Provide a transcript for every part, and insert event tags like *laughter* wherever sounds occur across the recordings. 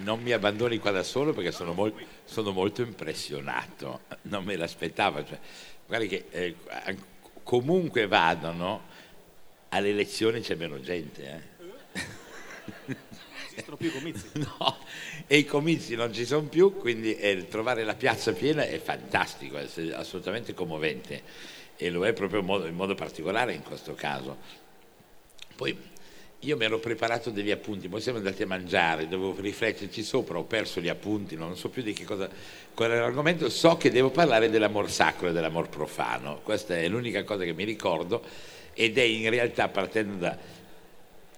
non mi abbandoni qua da solo perché sono, mol- sono molto impressionato, non me l'aspettavo. Cioè, guardi che eh, comunque vadano, alle elezioni c'è meno gente. Eh? Esistono più i comizi? *laughs* No, e i comizi non ci sono più, quindi eh, trovare la piazza piena è fantastico, è assolutamente commovente e lo è proprio in modo, in modo particolare in questo caso. Poi io mi ero preparato degli appunti, poi siamo andati a mangiare, dovevo rifletterci sopra, ho perso gli appunti, non so più di che cosa, qual era l'argomento, so che devo parlare dell'amor sacro e dell'amor profano, questa è l'unica cosa che mi ricordo ed è in realtà partendo da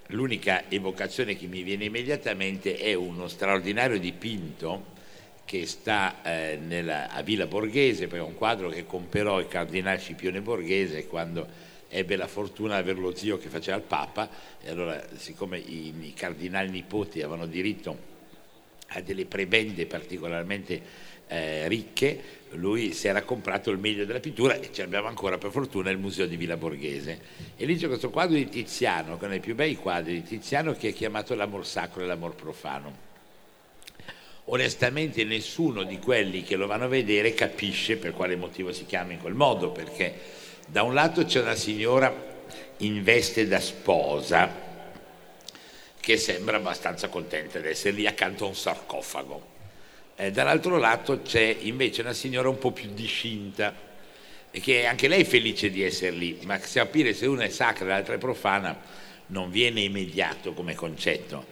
l'unica evocazione che mi viene immediatamente è uno straordinario dipinto che sta eh, nella, a Villa Borghese, poi è un quadro che comperò il cardinale Scipione Borghese quando ebbe la fortuna di avere lo zio che faceva il Papa e allora siccome i, i cardinali nipoti avevano diritto a delle prebende particolarmente eh, ricche, lui si era comprato il meglio della pittura e ce l'abbiamo ancora per fortuna il museo di Villa Borghese. E lì c'è questo quadro di Tiziano, che è uno dei più bei quadri di Tiziano, che è chiamato L'amor sacro e l'amor profano. Onestamente nessuno di quelli che lo vanno a vedere capisce per quale motivo si chiama in quel modo, perché da un lato c'è una signora in veste da sposa che sembra abbastanza contenta di essere lì accanto a un sarcofago. Eh, dall'altro lato c'è invece una signora un po' più discinta e che anche lei è felice di essere lì, ma capire se una è sacra e l'altra è profana non viene immediato come concetto.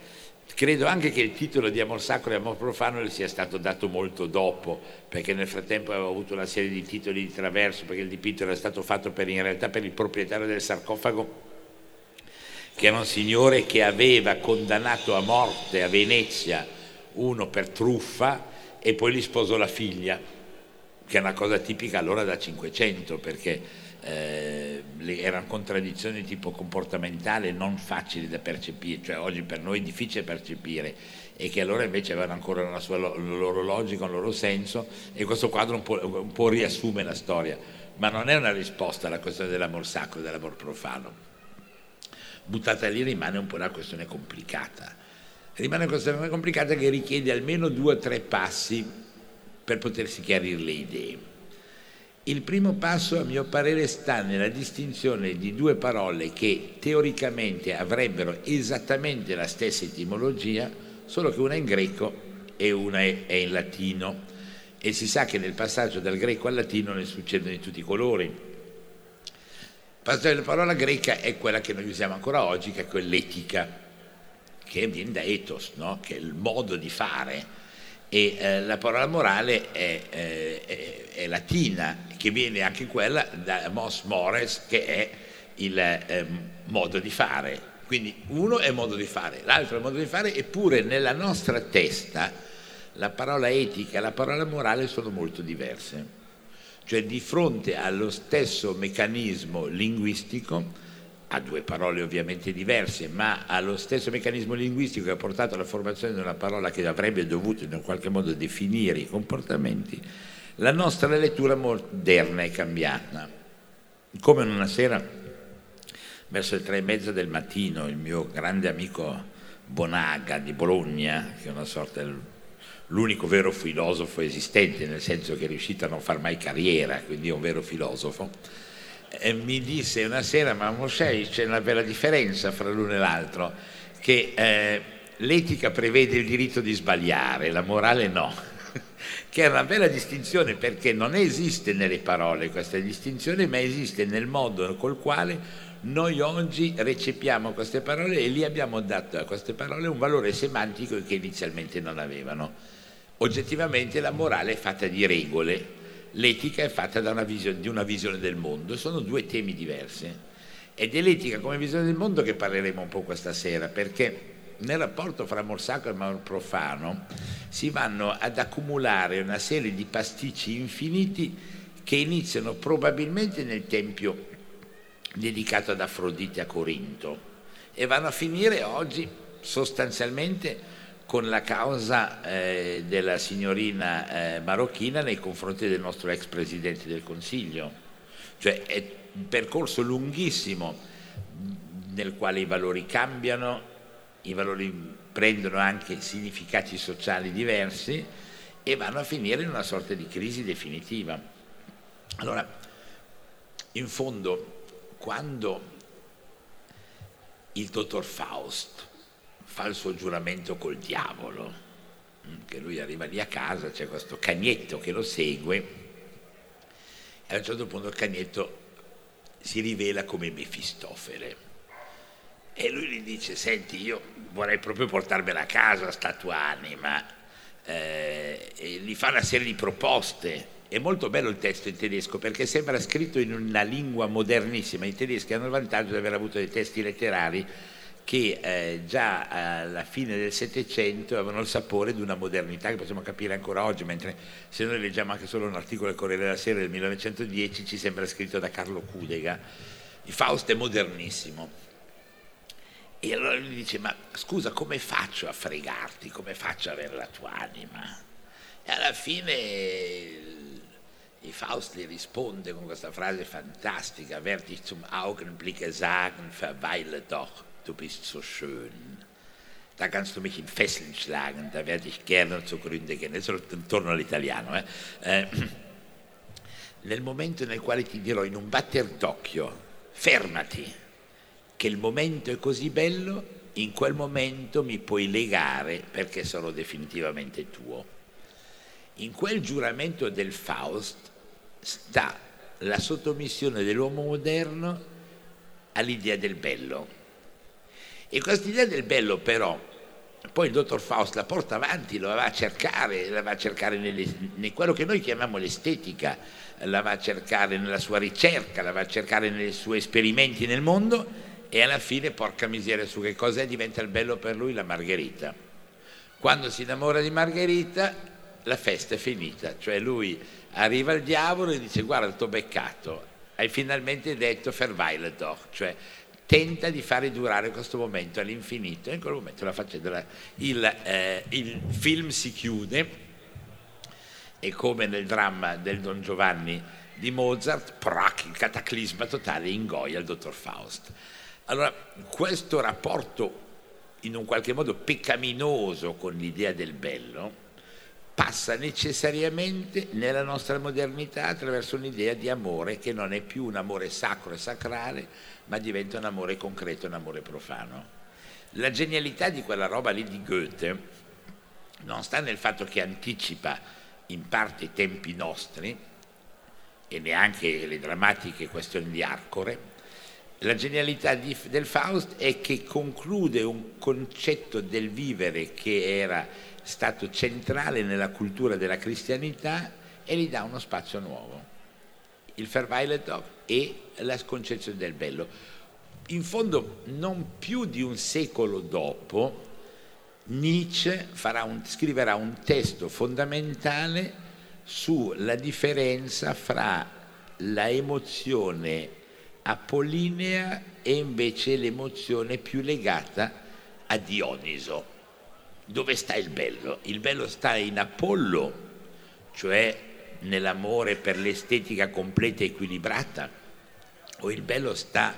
Credo anche che il titolo di Amor Sacro e Amor Profano le sia stato dato molto dopo, perché nel frattempo aveva avuto una serie di titoli di traverso, perché il dipinto era stato fatto per, in realtà per il proprietario del sarcofago, che era un signore che aveva condannato a morte a Venezia uno per truffa e poi gli sposò la figlia, che è una cosa tipica allora da 500, perché eh, erano contraddizioni tipo comportamentale non facili da percepire, cioè oggi per noi è difficile percepire e che allora invece avevano ancora una sua, loro logica, un loro senso e questo quadro un po', un po' riassume la storia, ma non è una risposta alla questione dell'amor sacro e dell'amor profano. Buttata lì rimane un po' una questione complicata. Rimane una questione complicata che richiede almeno due o tre passi per potersi chiarire le idee. Il primo passo, a mio parere, sta nella distinzione di due parole che teoricamente avrebbero esattamente la stessa etimologia, solo che una è in greco e una è in latino. E si sa che nel passaggio dal greco al latino ne succedono di tutti i colori. Della parola greca è quella che noi usiamo ancora oggi, che è quell'etica, che viene da ethos, no? che è il modo di fare e eh, la parola morale è, eh, è, è, latina, che viene anche quella da mos mores, che è il eh, modo di fare. Quindi uno è modo di fare, l'altro è modo di fare, eppure nella nostra testa la parola etica e la parola morale sono molto diverse. Cioè di fronte allo stesso meccanismo linguistico, ha due parole ovviamente diverse, ma ha lo stesso meccanismo linguistico che ha portato alla formazione di una parola che avrebbe dovuto in qualche modo definire i comportamenti, la nostra lettura moderna è cambiata. Come una sera, verso le tre e mezza del mattino, il mio grande amico Bonaga di Bologna, che è una sorta l'unico vero filosofo esistente, nel senso che è riuscito a non far mai carriera, quindi è un vero filosofo, eh, mi disse una sera, ma Mosè c'è una bella differenza fra l'uno e l'altro, che eh, l'etica prevede il diritto di sbagliare, la morale no, *laughs* che è una bella distinzione perché non esiste nelle parole questa distinzione, ma esiste nel modo col quale noi oggi recepiamo queste parole e lì abbiamo dato a queste parole un valore semantico che inizialmente non avevano. Oggettivamente la morale è fatta di regole, l'etica è fatta una visione, di una visione del mondo, sono due temi diversi. Ed è l'etica come visione del mondo che parleremo un po' questa sera, perché nel rapporto fra amor sacro e amor profano si vanno ad accumulare una serie di pasticci infiniti che iniziano probabilmente nel tempio dedicato ad Afrodite a Corinto e vanno a finire oggi sostanzialmente con la causa eh, della signorina eh, marocchina nei confronti del nostro ex presidente del Consiglio. Cioè è un percorso lunghissimo nel quale i valori cambiano, i valori prendono anche significati sociali diversi e vanno a finire in una sorta di crisi definitiva. Allora, in fondo, quando il dottor Faust fa il suo giuramento col diavolo, mm, che lui arriva lì a casa, c'è questo cagnetto che lo segue e a un certo punto il cagnetto si rivela come Mefistofele. E lui gli dice, senti, io vorrei proprio portarmela a casa sta tua anima. Eh, e gli fa una serie di proposte. È molto bello il testo in tedesco perché sembra scritto in una lingua modernissima. I tedeschi hanno il vantaggio di aver avuto dei testi letterari che eh, già alla fine del Settecento avevano il sapore di una modernità che possiamo capire ancora oggi, mentre se noi leggiamo anche solo un articolo del Corriere della Sera del 1910 ci sembra scritto da Carlo Cudega. Il Faust è modernissimo. E allora lui dice, ma scusa, come faccio a fregarti, come faccio a avere la tua anima? E alla fine il Faust gli risponde con questa frase fantastica, werde ich zum Augenblicke sagen, verweile doch du bist so schön. Da kannst du mich in Fesseln schlagen, da werde ich gerne zugrunde gehen. Adesso torno all'italiano. Eh. Eh, *clears throat* nel momento nel quale ti dirò in un batter d'occhio, fermati, che il momento è così bello, in quel momento mi puoi legare perché sarò definitivamente tuo. In quel giuramento del Faust sta la sottomissione dell'uomo moderno all'idea del bello. E questa idea del bello però, poi il dottor Faust la porta avanti, la va a cercare, la va a cercare nelle, in quello che noi chiamiamo l'estetica, la va a cercare nella sua ricerca, la va a cercare nei suoi esperimenti nel mondo e alla fine, porca miseria, su che cos'è diventa il bello per lui la Margherita. Quando si innamora di Margherita, la festa è finita, cioè lui arriva al diavolo e dice guarda t'ho beccato, hai finalmente detto verweile doch, cioè tenta di fare durare questo momento all'infinito e in quel momento la faccenda, il, eh, il film si chiude e come nel dramma del Don Giovanni di Mozart, prac, il cataclisma totale ingoia il dottor Faust. Allora, questo rapporto in un qualche modo peccaminoso con l'idea del bello passa necessariamente nella nostra modernità attraverso un'idea di amore che non è più un amore sacro e sacrale, ma diventa un amore concreto, un amore profano. La genialità di quella roba lì di Goethe non sta nel fatto che anticipa in parte i tempi nostri e neanche le drammatiche questioni di Arcore. La genialità di, del Faust è che conclude un concetto del vivere che era stato centrale nella cultura della cristianità e gli dà uno spazio nuovo. Il Verweiletog e la concezione del bello. In fondo, non più di un secolo dopo, Nietzsche un, scriverà un testo fondamentale sulla differenza fra la emozione apollinea e invece l'emozione più legata a Dioniso. Dove sta il bello? Il bello sta in Apollo, cioè nell'amore per l'estetica completa e equilibrata, o il bello sta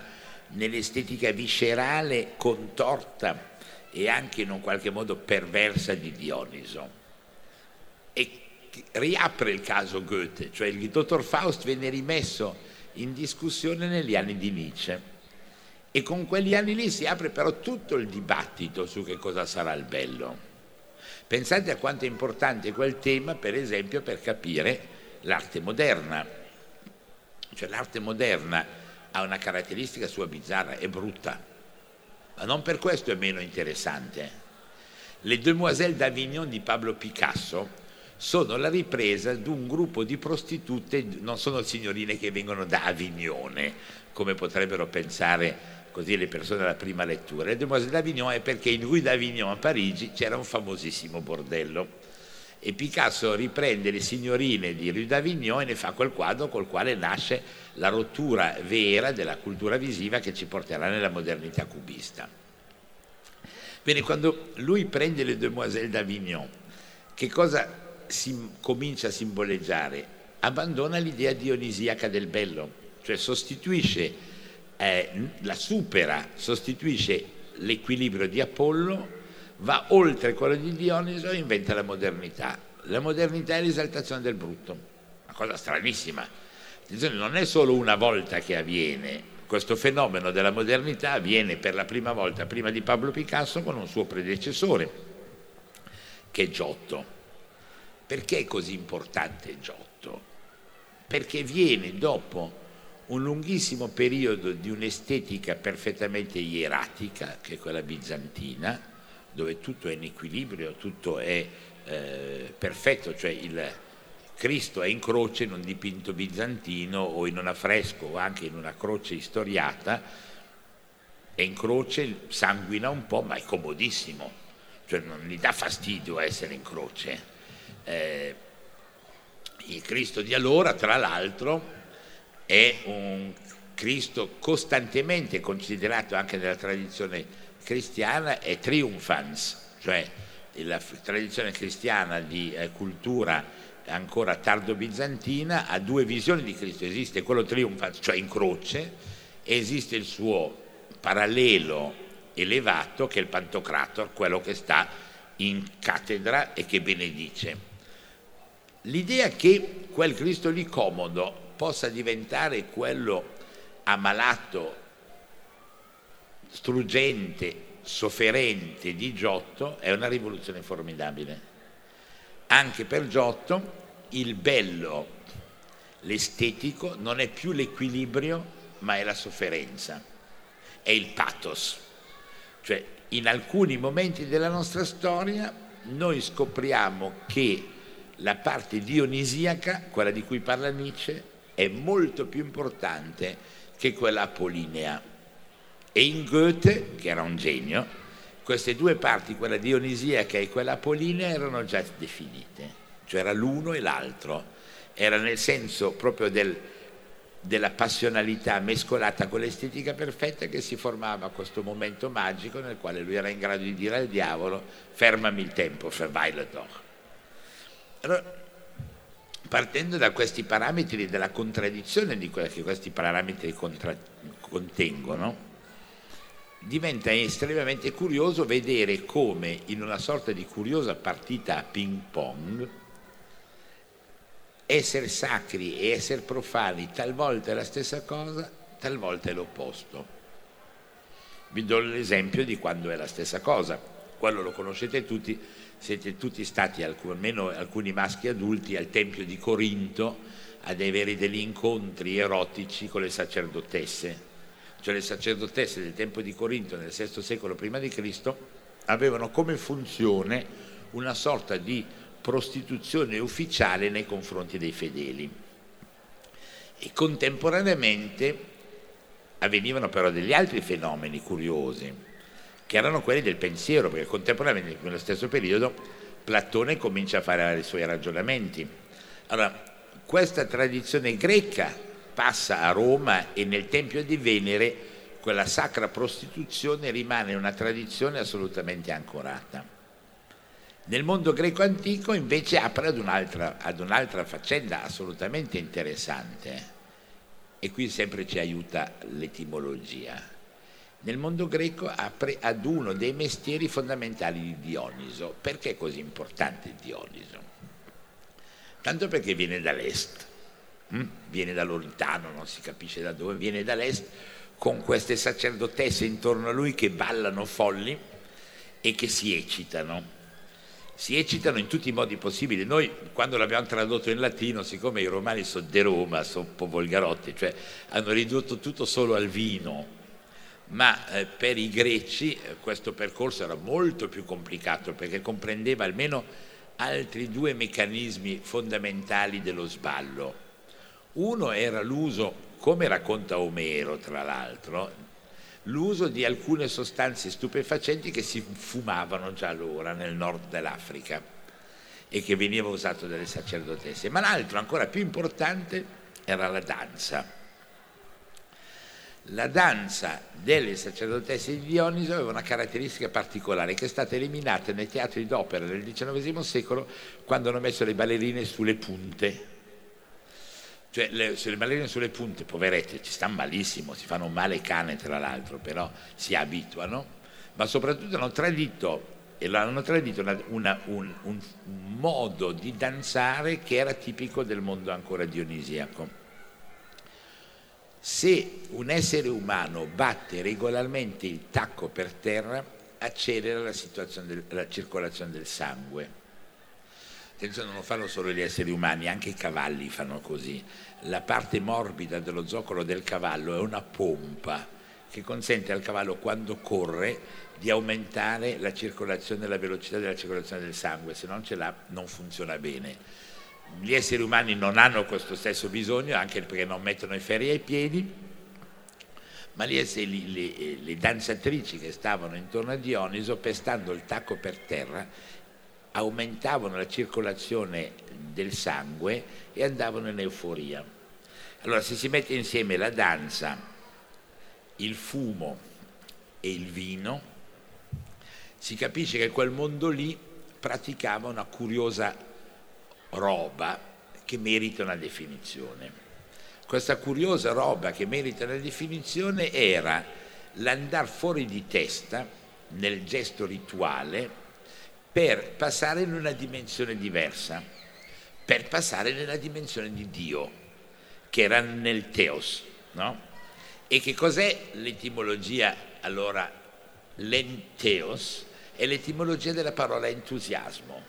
nell'estetica viscerale, contorta e anche in un qualche modo perversa di Dioniso. E riapre il caso Goethe, cioè il dottor Faust venne rimesso in discussione negli anni di Nietzsche. E con quegli anni lì si apre però tutto il dibattito su che cosa sarà il bello. Pensate a quanto è importante quel tema, per esempio, per capire l'arte moderna. Cioè l'arte moderna ha una caratteristica sua bizzarra, è brutta, ma non per questo è meno interessante. Le Demoiselles d'Avignon di Pablo Picasso sono la ripresa di un gruppo di prostitute, non sono signorine che vengono da Avignone, come potrebbero pensare così le persone alla prima lettura. Le Demoiselles d'Avignon è perché in Rue d'Avignon a Parigi c'era un famosissimo bordello e Picasso riprende le signorine di Rue d'Avignon e ne fa quel quadro col quale nasce la rottura vera della cultura visiva che ci porterà nella modernità cubista. Bene, quando lui prende le Demoiselles d'Avignon, che cosa si comincia a simboleggiare? Abbandona l'idea dionisiaca del bello, cioè sostituisce eh, la supera, sostituisce l'equilibrio di Apollo, va oltre quello di Dioniso e inventa la modernità. La modernità è l'esaltazione del brutto, una cosa stranissima. Non è solo una volta che avviene, questo fenomeno della modernità avviene per la prima volta prima di Pablo Picasso con un suo predecessore, che è Giotto. Perché è così importante Giotto? Perché viene dopo un lunghissimo periodo di un'estetica perfettamente ieratica, che è quella bizantina, dove tutto è in equilibrio, tutto è eh, perfetto, cioè il, Cristo è in croce in un dipinto bizantino o in un affresco o anche in una croce istoriata, è in croce, sanguina un po', ma è comodissimo, cioè non gli dà fastidio essere in croce. Eh, il Cristo di allora, tra l'altro, è un Cristo costantemente considerato anche nella tradizione cristiana, è triumphans, cioè la tradizione cristiana di eh, cultura ancora tardo bizantina, ha due visioni di Cristo, esiste quello trionfa, cioè in croce, e esiste il suo parallelo elevato che è il Pantocrator, quello che sta in cattedra e che benedice. L'idea che quel Cristo lì comodo possa diventare quello ammalato, struggente, sofferente di Giotto è una rivoluzione formidabile. Anche per Giotto il bello, l'estetico, non è più l'equilibrio, ma è la sofferenza, è il pathos. Cioè, in alcuni momenti della nostra storia noi scopriamo che la parte dionisiaca, quella di cui parla Nietzsche, è molto più importante che quella apollinea. E in Goethe, che era un genio, queste due parti, quella dionisiaca e quella apollinea, erano già definite cioè era l'uno e l'altro, era nel senso proprio del, della passionalità mescolata con l'estetica perfetta che si formava questo momento magico nel quale lui era in grado di dire al diavolo fermami il tempo, verweile doch. Allora, partendo da questi parametri della contraddizione di quella che questi parametri contra- contengono, diventa estremamente curioso vedere come in una sorta di curiosa partita a ping pong essere sacri e essere profani talvolta è la stessa cosa, talvolta è l'opposto. Vi do l'esempio di quando è la stessa cosa. Quello lo conoscete tutti, siete tutti stati, almeno alcuni maschi adulti, al Tempio di Corinto ad avere degli incontri erotici con le sacerdotesse. Cioè le sacerdotesse del Tempio di Corinto nel VI secolo prima di Cristo avevano come funzione una sorta di prostituzione ufficiale nei confronti dei fedeli. E contemporaneamente avvenivano però degli altri fenomeni curiosi, che erano quelli del pensiero, perché contemporaneamente, nello stesso periodo, Platone comincia a fare i suoi ragionamenti. Allora, questa tradizione greca passa a Roma e nel Tempio di Venere quella sacra prostituzione rimane una tradizione assolutamente ancorata. Nel mondo greco antico invece apre ad un'altra, ad un'altra faccenda assolutamente interessante e qui sempre ci aiuta l'etimologia. Nel mondo greco apre ad uno dei mestieri fondamentali di Dioniso. Perché è così importante Dioniso? Tanto perché viene dall'est, hm? viene da lontano, non si capisce da dove, viene dall'est con queste sacerdotesse intorno a lui che ballano folli e che si eccitano si eccitano in tutti i modi possibili. Noi quando l'abbiamo tradotto in latino, siccome i romani sono de Roma, sono un po' volgarotti, cioè hanno ridotto tutto solo al vino, ma eh, per i greci eh, questo percorso era molto più complicato perché comprendeva almeno altri due meccanismi fondamentali dello sballo. Uno era l'uso, come racconta Omero tra l'altro, l'uso di alcune sostanze stupefacenti che si fumavano già allora nel nord dell'Africa e che veniva usato dalle sacerdotesse. Ma l'altro, ancora più importante, era la danza. La danza delle sacerdotesse di Dioniso aveva una caratteristica particolare che è stata eliminata nei teatri d'opera del XIX secolo quando hanno messo le ballerine sulle punte cioè, le, se le ballerine sulle punte, poverette, ci stanno malissimo, si fanno male cane tra l'altro, però si abituano, ma soprattutto hanno tradito e l'hanno tradito una, una, un, un, modo di danzare che era tipico del mondo ancora dionisiaco. Se un essere umano batte regolarmente il tacco per terra, accelera la, la circolazione del sangue. Attenzione, non fanno solo gli esseri umani, anche i cavalli fanno così. La parte morbida dello zoccolo del cavallo è una pompa che consente al cavallo quando corre di aumentare la circolazione, la velocità della circolazione del sangue, se non ce l'ha non funziona bene. Gli esseri umani non hanno questo stesso bisogno, anche perché non mettono i ferri ai piedi, ma le, le, le danzatrici che stavano intorno a Dioniso, pestando il tacco per terra, aumentavano la circolazione del sangue e andavano in euforia. Allora, se si mette insieme la danza, il fumo e il vino, si capisce che quel mondo lì praticava una curiosa roba che merita una definizione. Questa curiosa roba che merita una definizione era l'andare fuori di testa nel gesto rituale per passare in una dimensione diversa, per passare nella dimensione di Dio, che era nel Teos. No? E che cos'è l'etimologia allora l'enteos? è l'etimologia della parola entusiasmo.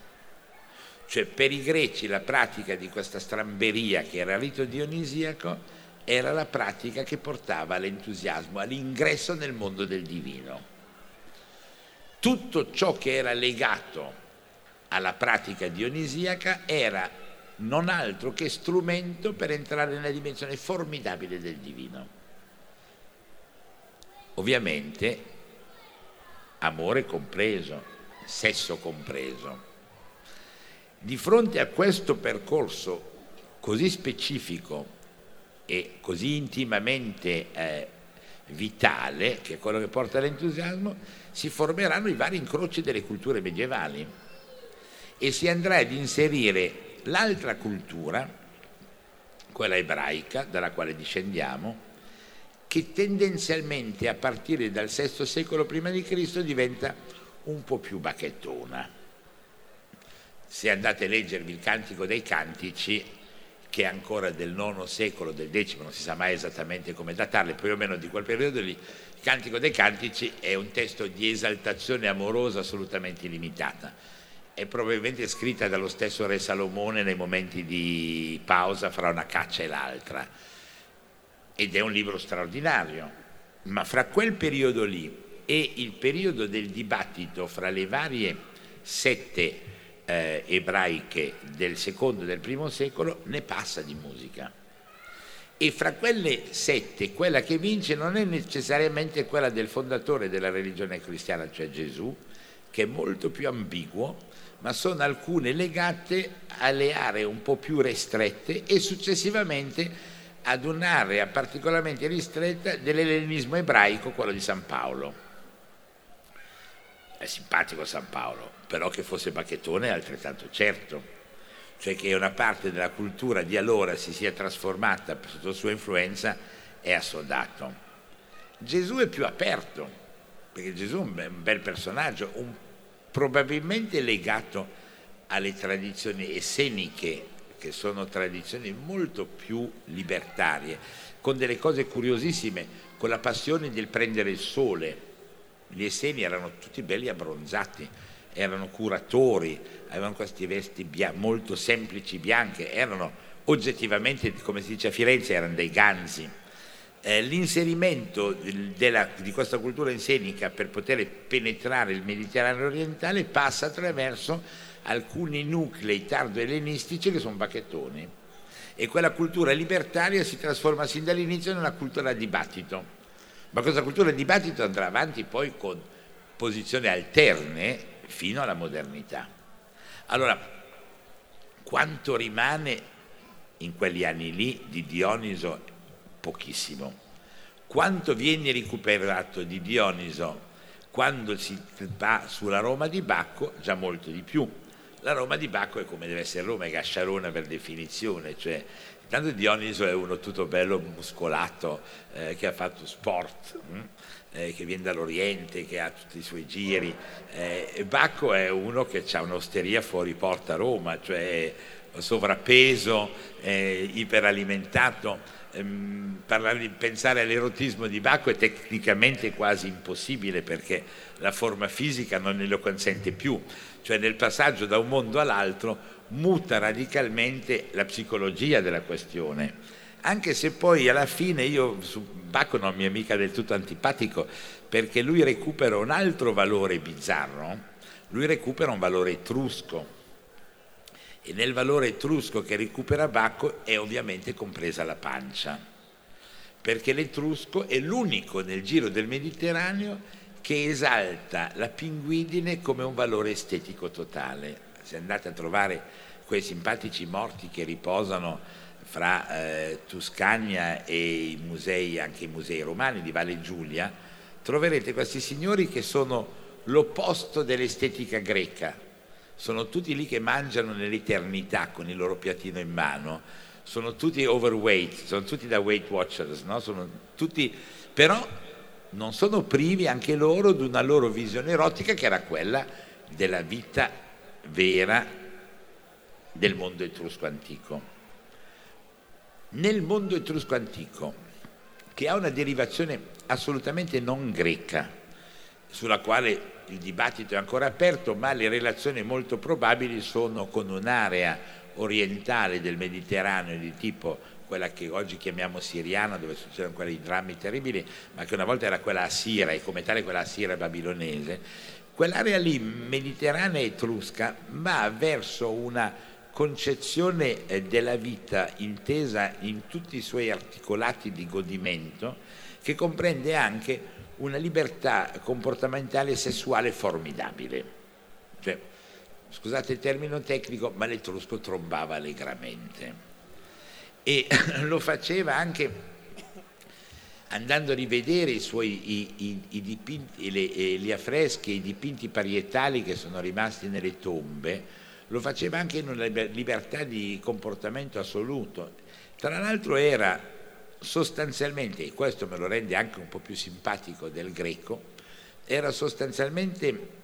Cioè per i greci la pratica di questa stramberia che era rito dionisiaco era la pratica che portava all'entusiasmo, all'ingresso nel mondo del divino. Tutto ciò che era legato alla pratica dionisiaca era non altro che strumento per entrare nella dimensione formidabile del divino. Ovviamente amore compreso, sesso compreso. Di fronte a questo percorso così specifico e così intimamente eh, vitale, che è quello che porta all'entusiasmo, si formeranno i vari incroci delle culture medievali e si andrà ad inserire l'altra cultura, quella ebraica, dalla quale discendiamo, che tendenzialmente a partire dal VI secolo prima di Cristo diventa un po' più bacchettona. Se andate a leggervi il Cantico dei Cantici, che è ancora del IX secolo, del X, non si sa mai esattamente come datarle, più o meno di quel periodo lì, il Cantico dei Cantici è un testo di esaltazione amorosa assolutamente limitata. È probabilmente scritta dallo stesso re Salomone nei momenti di pausa fra una caccia e l'altra ed è un libro straordinario, ma fra quel periodo lì e il periodo del dibattito fra le varie sette eh, ebraiche del secondo e del primo secolo ne passa di musica. E fra quelle sette, quella che vince non è necessariamente quella del fondatore della religione cristiana, cioè Gesù, che è molto più ambiguo, ma sono alcune legate alle aree un po' più ristrette e successivamente ad un'area particolarmente ristretta dell'ellenismo ebraico, quello di San Paolo. È simpatico San Paolo, però che fosse bacchettone è altrettanto certo, cioè che una parte della cultura di allora si sia trasformata sotto sua influenza è assodato. Gesù è più aperto, perché Gesù è un bel personaggio, un, probabilmente legato alle tradizioni esseniche che sono tradizioni molto più libertarie, con delle cose curiosissime, con la passione del prendere il sole. Gli esseni erano tutti belli abbronzati, erano curatori, avevano queste vesti bia- molto semplici, bianche, erano oggettivamente, come si dice a Firenze, erano dei ganzi. Eh, l'inserimento della, di questa cultura insenica per poter penetrare il Mediterraneo orientale passa attraverso alcuni nuclei tardo-ellenistici che sono bacchettoni e quella cultura libertaria si trasforma sin dall'inizio nella cultura dibattito. Ma questa cultura dibattito andrà avanti poi con posizioni alterne fino alla modernità. Allora, quanto rimane in quegli anni lì di Dioniso? Pochissimo. Quanto viene recuperato di Dioniso quando si va sulla Roma di Bacco? Già molto di più La Roma di Bacco è come deve essere Roma, è gasciarona per definizione, cioè Tanto Dioniso è uno tutto bello muscolato, eh, che ha fatto sport? Hm? eh, che viene dall'Oriente, che ha tutti i suoi giri. Eh, Bacco è uno che ha un'osteria fuori porta a Roma, cioè sovrappeso, iperalimentato. Ehm, parlare, pensare all'erotismo di Bacco è tecnicamente quasi impossibile perché la forma fisica non ne lo consente più, cioè nel passaggio da un mondo all'altro muta radicalmente la psicologia della questione, anche se poi alla fine io su Bacco non mi è mica del tutto antipatico perché lui recupera un altro valore bizzarro, lui recupera un valore etrusco e nel valore etrusco che recupera Bacco è ovviamente compresa la pancia, perché l'etrusco è l'unico nel giro del Mediterraneo che esalta la pinguidine come un valore estetico totale. Se andate a trovare quei simpatici morti che riposano fra eh, Tuscania e i musei, anche i musei romani di Valle Giulia, troverete questi signori che sono l'opposto dell'estetica greca. Sono tutti lì che mangiano nell'eternità con il loro piattino in mano, sono tutti overweight, sono tutti da Weight Watchers, no? tutti, però non sono privi anche loro di una loro visione erotica che era quella della vita vera del mondo etrusco antico. Nel mondo etrusco antico, che ha una derivazione assolutamente non greca, sulla quale il dibattito è ancora aperto, ma le relazioni molto probabili sono con un'area orientale del Mediterraneo di tipo quella che oggi chiamiamo siriana, dove succedono quei drammi terribili, ma che una volta era quella assira e come tale quella assira babilonese, quell'area lì mediterranea etrusca va verso una concezione eh, della vita intesa in tutti i suoi articolati di godimento che comprende anche una libertà comportamentale e sessuale formidabile. Cioè, scusate il termine tecnico, ma l'etrusco trombava allegramente. E *clears throat* lo faceva anche andando a rivedere i suoi i, i, i dipinti, le, gli affreschi e i dipinti parietali che sono rimasti nelle tombe, lo faceva anche in una libertà di comportamento assoluto. Tra l'altro era sostanzialmente, e questo me lo rende anche un po' più simpatico del greco, era sostanzialmente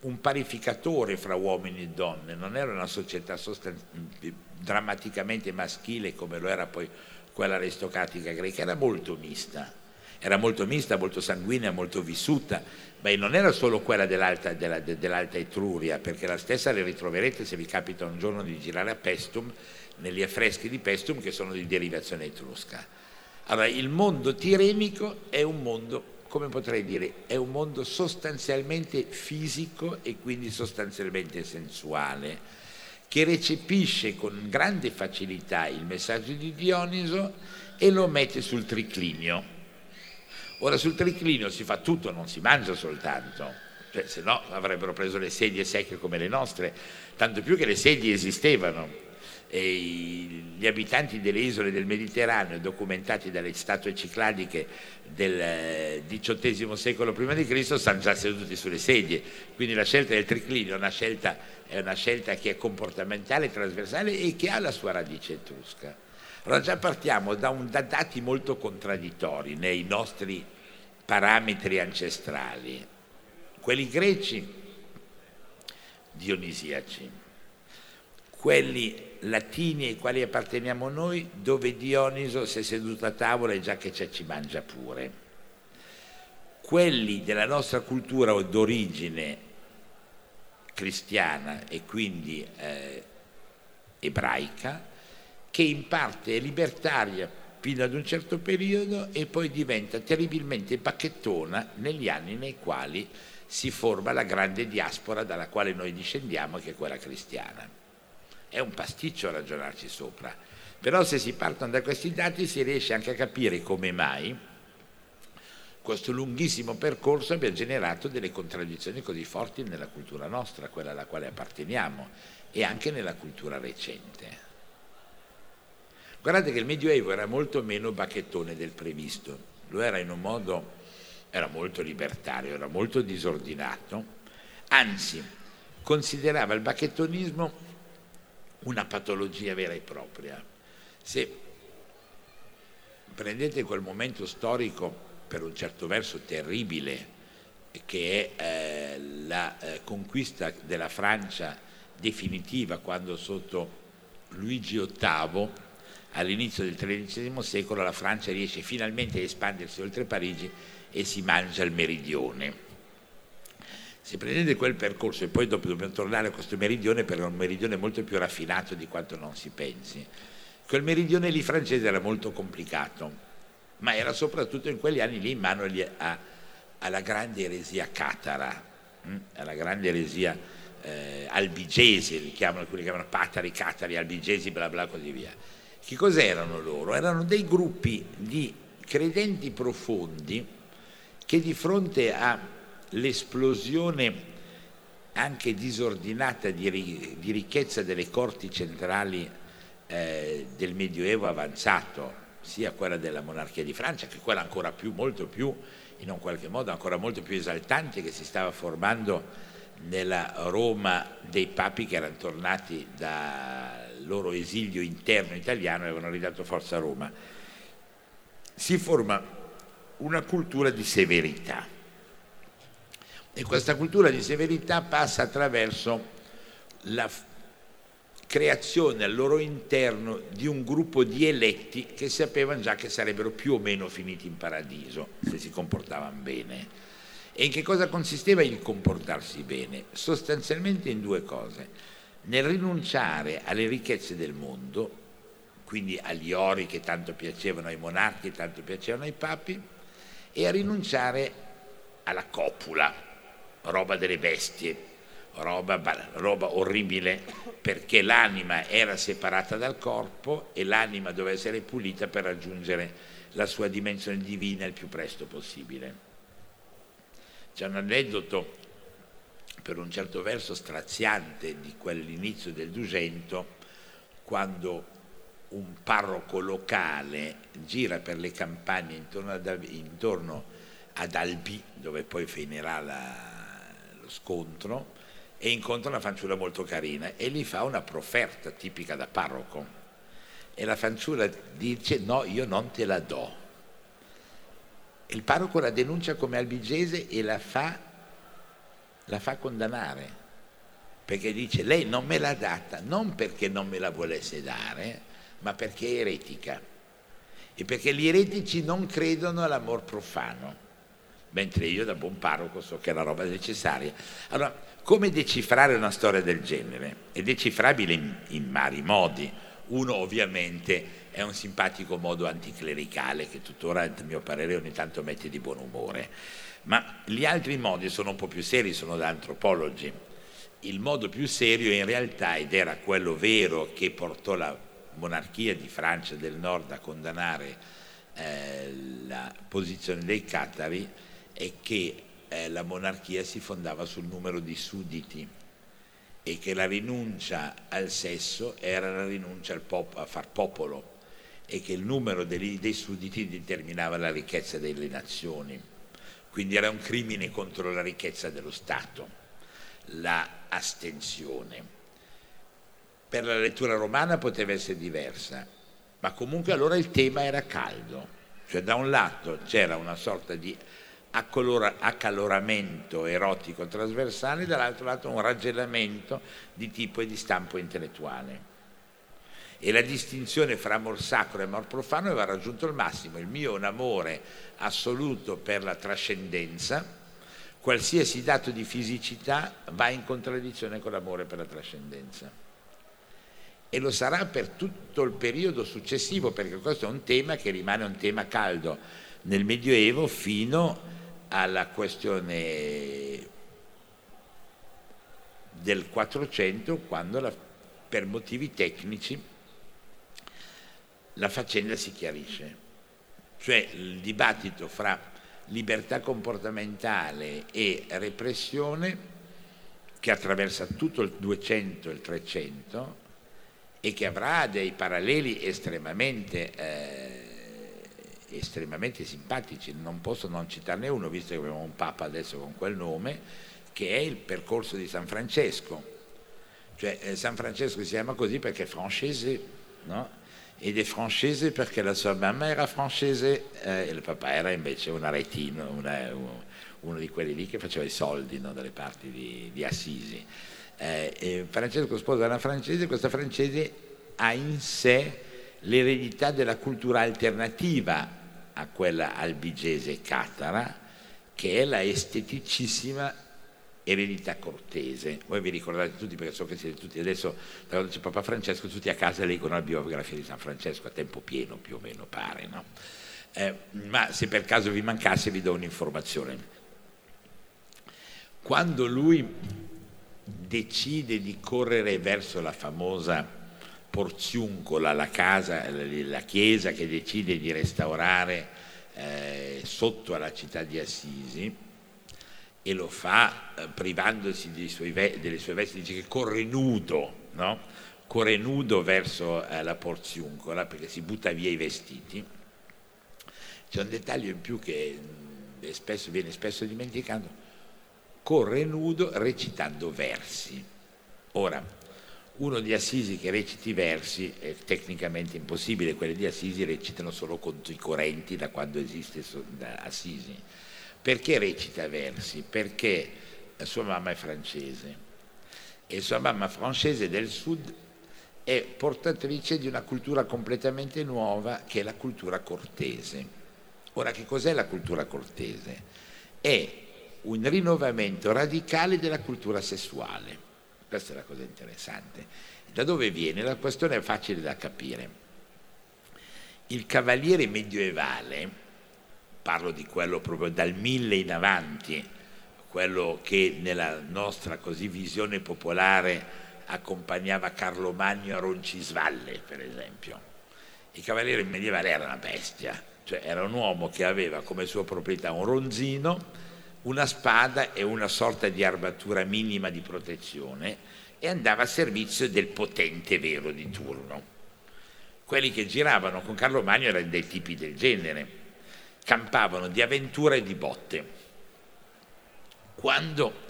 un parificatore fra uomini e donne, non era una società sostan- drammaticamente maschile come lo era poi quella aristocratica greca, era molto mista, era molto mista, molto sanguinea, molto vissuta, Beh, non era solo quella dell'alta, della, dell'alta, Etruria, perché la stessa le ritroverete se vi capita un giorno di girare a Pestum, negli affreschi di Pestum che sono di derivazione etrusca. Allora, il mondo tiremico è un mondo, come potrei dire, è un mondo sostanzialmente fisico e quindi sostanzialmente sensuale, che recepisce con grande facilità il messaggio di Dioniso e lo mette sul triclinio Ora sul triclinio si fa tutto, non si mangia soltanto, cioè, se no avrebbero preso le sedie secche come le nostre, tanto più che le sedie esistevano. E gli abitanti delle isole del Mediterraneo, documentati dalle statue cicladiche del XVIII eh, secolo prima di Cristo, stanno già seduti sulle sedie. Quindi la scelta del triclinio è una scelta, è una scelta che è comportamentale, trasversale e che ha la sua radice etrusca. Allora già partiamo da, un, da dati molto contraddittori nei nostri parametri ancestrali. Quelli greci, dionisiaci, quelli latini ai quali apparteniamo noi, dove Dioniso si è seduto a tavola e già che c'è ci mangia pure. Quelli della nostra cultura d'origine cristiana e quindi eh, ebraica, che in parte è libertaria fino ad un certo periodo e poi diventa terribilmente bacchettona negli anni nei quali si forma la grande diaspora dalla quale noi discendiamo, che è quella cristiana. È un pasticcio ragionarci sopra, però se si partono da questi dati si riesce anche a capire come mai questo lunghissimo percorso abbia generato delle contraddizioni così forti nella cultura nostra, quella alla quale apparteniamo, e anche nella cultura recente. Guardate che il Medioevo era molto meno bacchettone del previsto, lo era in un modo, era molto libertario, era molto disordinato, anzi considerava il bacchettonismo una patologia vera e propria. Se prendete quel momento storico per un certo verso terribile che è eh, la eh, conquista della Francia definitiva quando sotto Luigi VIII all'inizio del XIII secolo la Francia riesce finalmente a espandersi oltre Parigi e si mangia il meridione. Se prendete quel percorso e poi dopo dobbiamo tornare a questo meridione perché è un meridione molto più raffinato di quanto non si pensi, quel meridione lì francese era molto complicato, ma era soprattutto in quegli anni lì in mano a, alla grande eresia catara, hm? alla grande eresia eh, albigese, li chiamano, alcuni li chiamano patari, catari, albigesi, bla bla così via. Che cos'erano loro? Erano dei gruppi di credenti profondi che di fronte all'esplosione anche disordinata di, di ricchezza delle corti centrali eh, del Medioevo avanzato, sia quella della monarchia di Francia che quella ancora più, molto più, in un qualche modo ancora molto più esaltante che si stava formando nella Roma dei papi che erano tornati dal loro esilio interno italiano e avevano ridato forza a Roma. Si forma una cultura di severità e questa cultura di severità passa attraverso la creazione al loro interno di un gruppo di eletti che sapevano già che sarebbero più o meno finiti in paradiso se si comportavano bene. E in che cosa consisteva il comportarsi bene? Sostanzialmente in due cose. Nel rinunciare alle ricchezze del mondo, quindi agli ori che tanto piacevano ai monarchi tanto piacevano ai papi, e a rinunciare alla copula, roba delle bestie, roba, roba orribile, perché l'anima era separata dal corpo e l'anima doveva essere pulita per raggiungere la sua dimensione divina il più presto possibile. C'è un aneddoto per un certo verso straziante di quell'inizio del Dugento, quando un parroco locale gira per le campagne intorno ad, intorno ad Albi, dove poi finirà la, lo scontro, e incontra una fanciulla molto carina e gli fa una proferta tipica da parroco. E la fanciulla dice no, io non te la do. Il parroco la denuncia come albigese e la fa, la fa condannare, perché dice lei non me l'ha data non perché non me la volesse dare, ma perché è eretica. E perché gli eretici non credono all'amor profano, mentre io da buon parroco so che è la roba necessaria. Allora, come decifrare una storia del genere? È decifrabile in, in vari modi. Uno ovviamente è un simpatico modo anticlericale che tuttora, a mio parere, ogni tanto mette di buon umore. Ma gli altri modi sono un po' più seri, sono da antropologi. Il modo più serio in realtà, ed era quello vero che portò la monarchia di Francia del Nord a condannare eh, la posizione dei catari, è che eh, la monarchia si fondava sul numero di sudditi e che la rinuncia al sesso era la rinuncia pop- a far popolo e che il numero dei, dei sudditi determinava la ricchezza delle nazioni. Quindi era un crimine contro la ricchezza dello Stato, la astensione. Per la lettura romana poteva essere diversa, ma comunque allora il tema era caldo, cioè da un lato c'era una sorta di accaloramento erotico trasversale, dall'altro lato un raggelamento di tipo e di stampo intellettuale e la distinzione fra amor sacro e amor profano aveva raggiunto il massimo. Il mio è un amore assoluto per la trascendenza, qualsiasi dato di fisicità va in contraddizione con l'amore per la trascendenza. E lo sarà per tutto il periodo successivo, perché questo è un tema che rimane un tema caldo nel Medioevo fino alla questione del 400, quando la, per motivi tecnici la faccenda si chiarisce. Cioè il dibattito fra libertà comportamentale e repressione che attraversa tutto il 200 e il 300 e che avrà dei paralleli estremamente, eh, estremamente simpatici. Non posso non citarne uno, visto che abbiamo un Papa adesso con quel nome, che è il percorso di San Francesco. Cioè eh, San Francesco si chiama così perché è francese, no? ed è francese perché la sua mamma era francese eh, e il papà era invece un aretino, una, uno di quelli lì che faceva i soldi no, dalle parti di, di Assisi. Eh, Francesco sposa una francese, questa francese ha in sé l'eredità della cultura alternativa a quella albigese catara, che è la esteticissima eredità cortese. Voi vi ricordate tutti, perché so che siete tutti adesso, da quando c'è Papa Francesco, tutti a casa leggono la biografia di San Francesco a tempo pieno, più o meno pare, no? eh, ma se per caso vi mancasse vi do un'informazione. Quando lui decide di correre verso la famosa Porziuncola, la casa, la chiesa che decide di restaurare eh, sotto alla città di Assisi, e lo fa eh, privandosi ve- delle sue vesti, dice che corre nudo, no? corre nudo verso eh, la porziuncola perché si butta via i vestiti. C'è un dettaglio in più che spesso, viene spesso dimenticato, corre nudo recitando versi. Ora, uno di Assisi che reciti versi è tecnicamente impossibile, quelli di Assisi recitano solo conti correnti da quando esiste Assisi perché recita versi? Perché sua mamma è francese e sua mamma francese del sud è portatrice di una cultura completamente nuova che è la cultura cortese. Ora, che cos'è la cultura cortese? È un rinnovamento radicale della cultura sessuale. Questa è la cosa interessante. Da dove viene? La questione è facile da capire. Il cavaliere medievale, parlo di quello proprio dal mille in avanti, quello che nella nostra così visione popolare accompagnava Carlo Magno a Roncisvalle, per esempio. Il cavaliere medievale era una bestia, cioè era un uomo che aveva come sua proprietà un ronzino, una spada e una sorta di armatura minima di protezione e andava a servizio del potente vero di turno. Quelli che giravano con Carlo Magno erano dei tipi del genere, campavano di avventura e di botte. Quando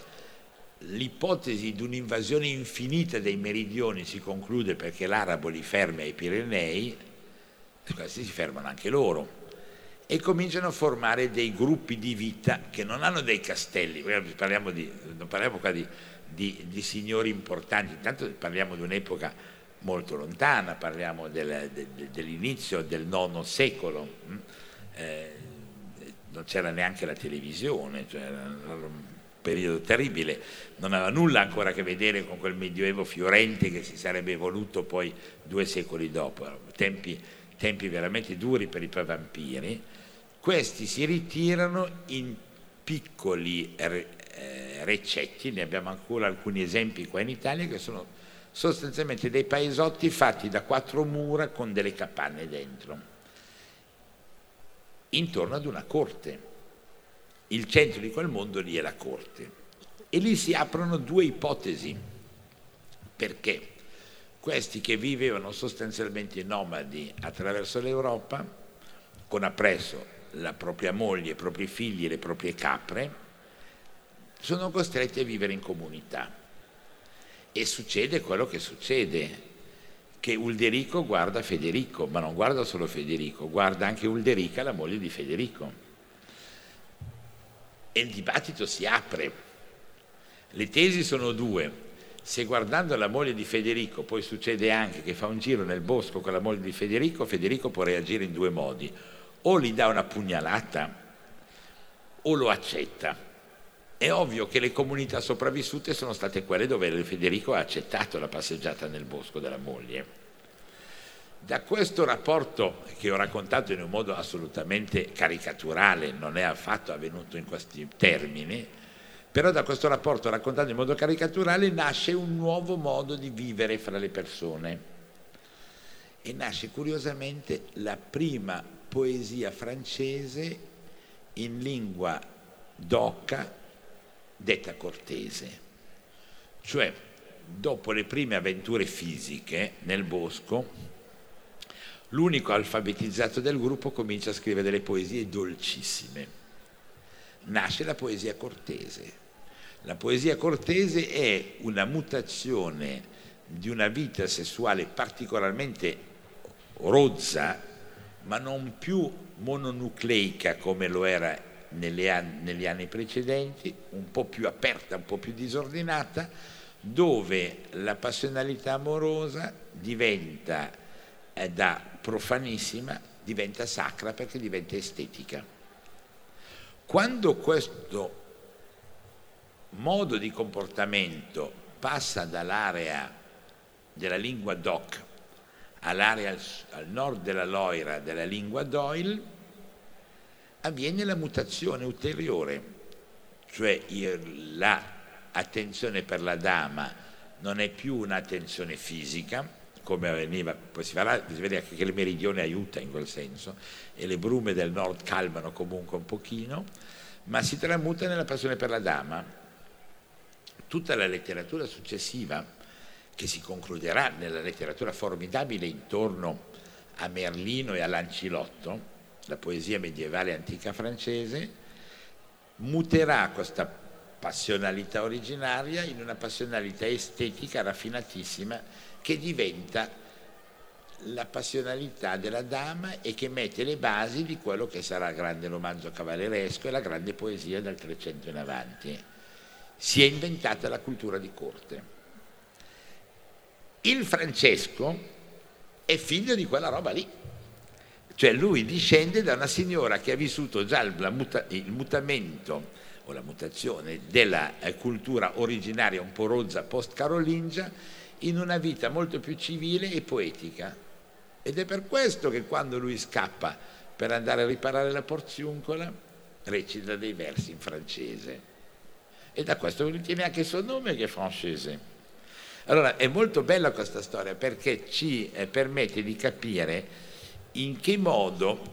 l'ipotesi di un'invasione infinita dei meridioni si conclude perché l'arabo li ferma ai Pirenei, questi si fermano anche loro e cominciano a formare dei gruppi di vita che non hanno dei castelli, parliamo di, non parliamo qua di, di, di signori importanti, intanto parliamo di un'epoca molto lontana, parliamo del, de, dell'inizio del IX secolo. Hm? Eh, non c'era neanche la televisione, cioè era un periodo terribile, non aveva nulla ancora a che vedere con quel medioevo fiorente che si sarebbe evoluto poi due secoli dopo, tempi, tempi veramente duri per i vampiri. Questi si ritirano in piccoli eh, recetti, ne abbiamo ancora alcuni esempi qua in Italia, che sono sostanzialmente dei paesotti fatti da quattro mura con delle capanne dentro intorno ad una corte. Il centro di quel mondo lì è la corte. E lì si aprono due ipotesi. Perché? Questi che vivevano sostanzialmente nomadi attraverso l'Europa, con appresso la propria moglie, i propri figli e le proprie capre, sono costretti a vivere in comunità. E succede quello che succede che Ulderico guarda Federico, ma non guarda solo Federico, guarda anche Ulderica, la moglie di Federico. E il dibattito si apre. Le tesi sono due. Se guardando la moglie di Federico poi succede anche che fa un giro nel bosco con la moglie di Federico, Federico può reagire in due modi. O gli dà una pugnalata o lo accetta. È ovvio che le comunità sopravvissute sono state quelle dove Federico ha accettato la passeggiata nel bosco della moglie. Da questo rapporto che ho raccontato in un modo assolutamente caricaturale, non è affatto avvenuto in questi termini, però da questo rapporto raccontato in modo caricaturale nasce un nuovo modo di vivere fra le persone e nasce curiosamente la prima poesia francese in lingua d'oca detta cortese, cioè dopo le prime avventure fisiche nel bosco, l'unico alfabetizzato del gruppo comincia a scrivere delle poesie dolcissime. Nasce la poesia cortese, La poesia cortese è una mutazione di una vita sessuale particolarmente rozza, ma non più mononucleica come lo era anni, negli anni precedenti, un po' più aperta, un po' più disordinata, dove la passionalità amorosa diventa eh, da profanissima, diventa sacra perché diventa estetica. Quando questo modo di comportamento passa dall'area della lingua doc all'area al, nord della Loira della lingua Doyle, avviene la mutazione ulteriore, cioè l'attenzione per la dama non è più un'attenzione fisica, come avveniva, poi si, farà, si vede anche che il meridione aiuta in quel senso e le brume del nord calmano comunque un pochino, ma si tramuta nella passione per la dama. Tutta la letteratura successiva, che si concluderà nella letteratura formidabile intorno a Merlino e a Lancilotto, la poesia medievale antica francese, muterà questa passionalità originaria in una passionalità estetica raffinatissima che diventa la passionalità della dama e che mette le basi di quello che sarà il grande romanzo cavalleresco e la grande poesia dal Trecento in avanti. Si è inventata la cultura di corte. Il Francesco è figlio di quella roba lì cioè lui discende da una signora che ha vissuto già il, muta, il mutamento o la mutazione della eh, cultura originaria un po' rozza post-carolingia in una vita molto più civile e poetica. Ed è per questo che quando lui scappa per andare a riparare la porziuncola recita dei versi in francese. E da questo ritiene anche il suo nome che è francese. Allora è molto bella questa storia perché ci eh, permette di capire in che modo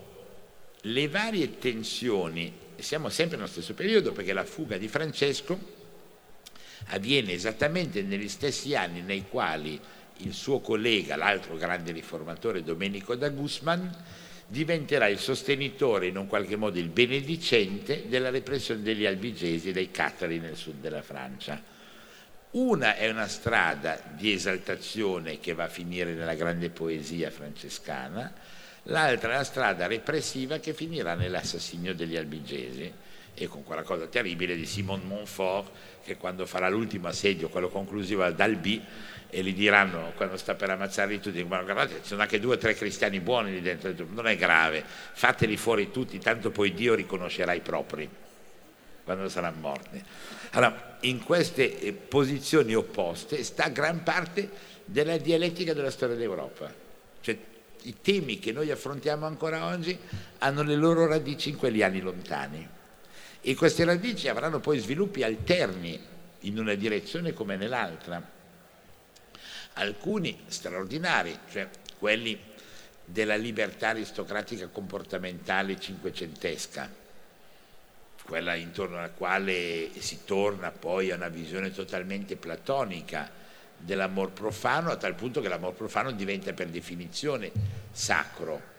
le varie tensioni, siamo sempre nello stesso periodo perché la fuga di Francesco avviene esattamente negli stessi anni nei quali il suo collega, l'altro grande riformatore Domenico da Guzman, diventerà il sostenitore, in un qualche modo il benedicente, della repressione degli albigesi e dei catari nel sud della Francia. Una è una strada di esaltazione che va a finire nella grande poesia francescana, l'altra è la strada repressiva che finirà nell'assassinio degli albigesi e con quella cosa terribile di Simon Montfort che quando farà l'ultimo assedio, quello conclusivo ad Albi, e gli diranno quando sta per ammazzarli tutti, guardate ci sono anche due o tre cristiani buoni lì dentro, non è grave, fateli fuori tutti, tanto poi Dio riconoscerà i propri quando saranno morti. Allora, in queste eh, posizioni opposte sta gran parte della dialettica della storia d'Europa. Cioè, i temi che noi affrontiamo ancora oggi hanno le loro radici in quegli anni lontani e queste radici avranno poi sviluppi alterni in una direzione come nell'altra. Alcuni straordinari, cioè quelli della libertà aristocratica comportamentale cinquecentesca, quella intorno alla quale si torna poi a una visione totalmente platonica dell'amor profano, a tal punto che l'amor profano diventa per definizione sacro.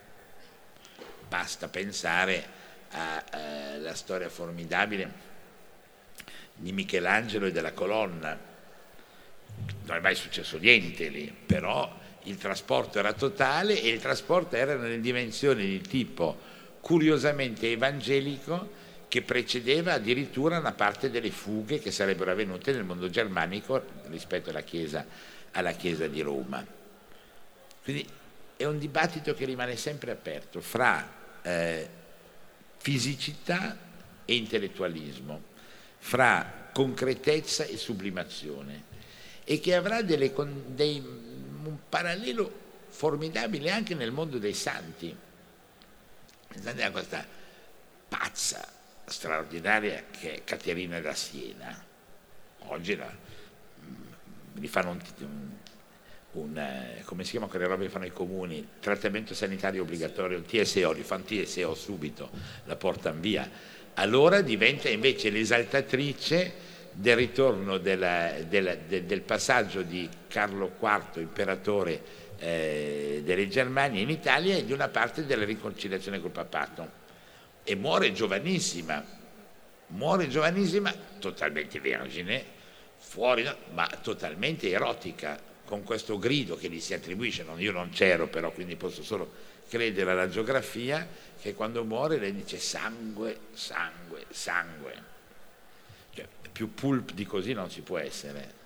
Basta pensare alla eh, storia formidabile di Michelangelo e della colonna. Non è mai successo niente lì, però il trasporto era totale e il trasporto era nelle dimensioni di tipo curiosamente evangelico che precedeva addirittura una parte delle fughe che sarebbero avvenute nel mondo germanico rispetto alla Chiesa, alla chiesa di Roma. Quindi è un dibattito che rimane sempre aperto fra eh, fisicità e intellettualismo, fra concretezza e sublimazione e che avrà delle, dei, un parallelo formidabile anche nel mondo dei santi. Pensate a questa pazza straordinaria che è Caterina da Siena. Oggi la, gli fanno un, un, eh, come si chiama quelle robe che fanno i comuni, trattamento sanitario obbligatorio, il TSO, gli fanno TSO subito, la portano via. Allora diventa invece l'esaltatrice del ritorno della, della, de, del passaggio di Carlo IV, imperatore eh, delle Germanie in Italia e di una parte della riconciliazione col papato e muore giovanissima, muore giovanissima, totalmente vergine, fuori, ma totalmente erotica, con questo grido che gli si attribuisce, non, io non c'ero però, quindi posso solo credere alla geografia, che quando muore lei dice sangue, sangue, sangue. Cioè, più pulp di così non si può essere.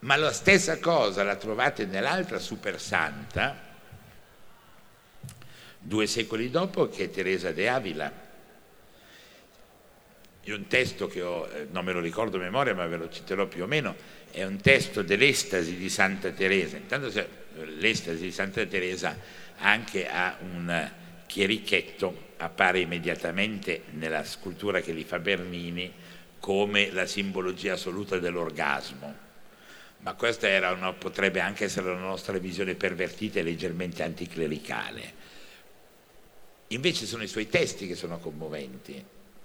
Ma la stessa cosa la trovate nell'altra super santa, due secoli dopo, che è Teresa de Avila. È un testo che ho, eh, non me lo ricordo a memoria, ma ve lo citerò più o meno, è un testo dell'estasi di Santa Teresa. Intanto l'estasi di Santa Teresa anche ha un chierichetto, appare immediatamente nella scultura che li fa Bernini come la simbologia assoluta dell'orgasmo. Ma questa una, potrebbe anche essere la nostra visione pervertita e leggermente anticlericale. Invece sono i suoi testi che sono commoventi,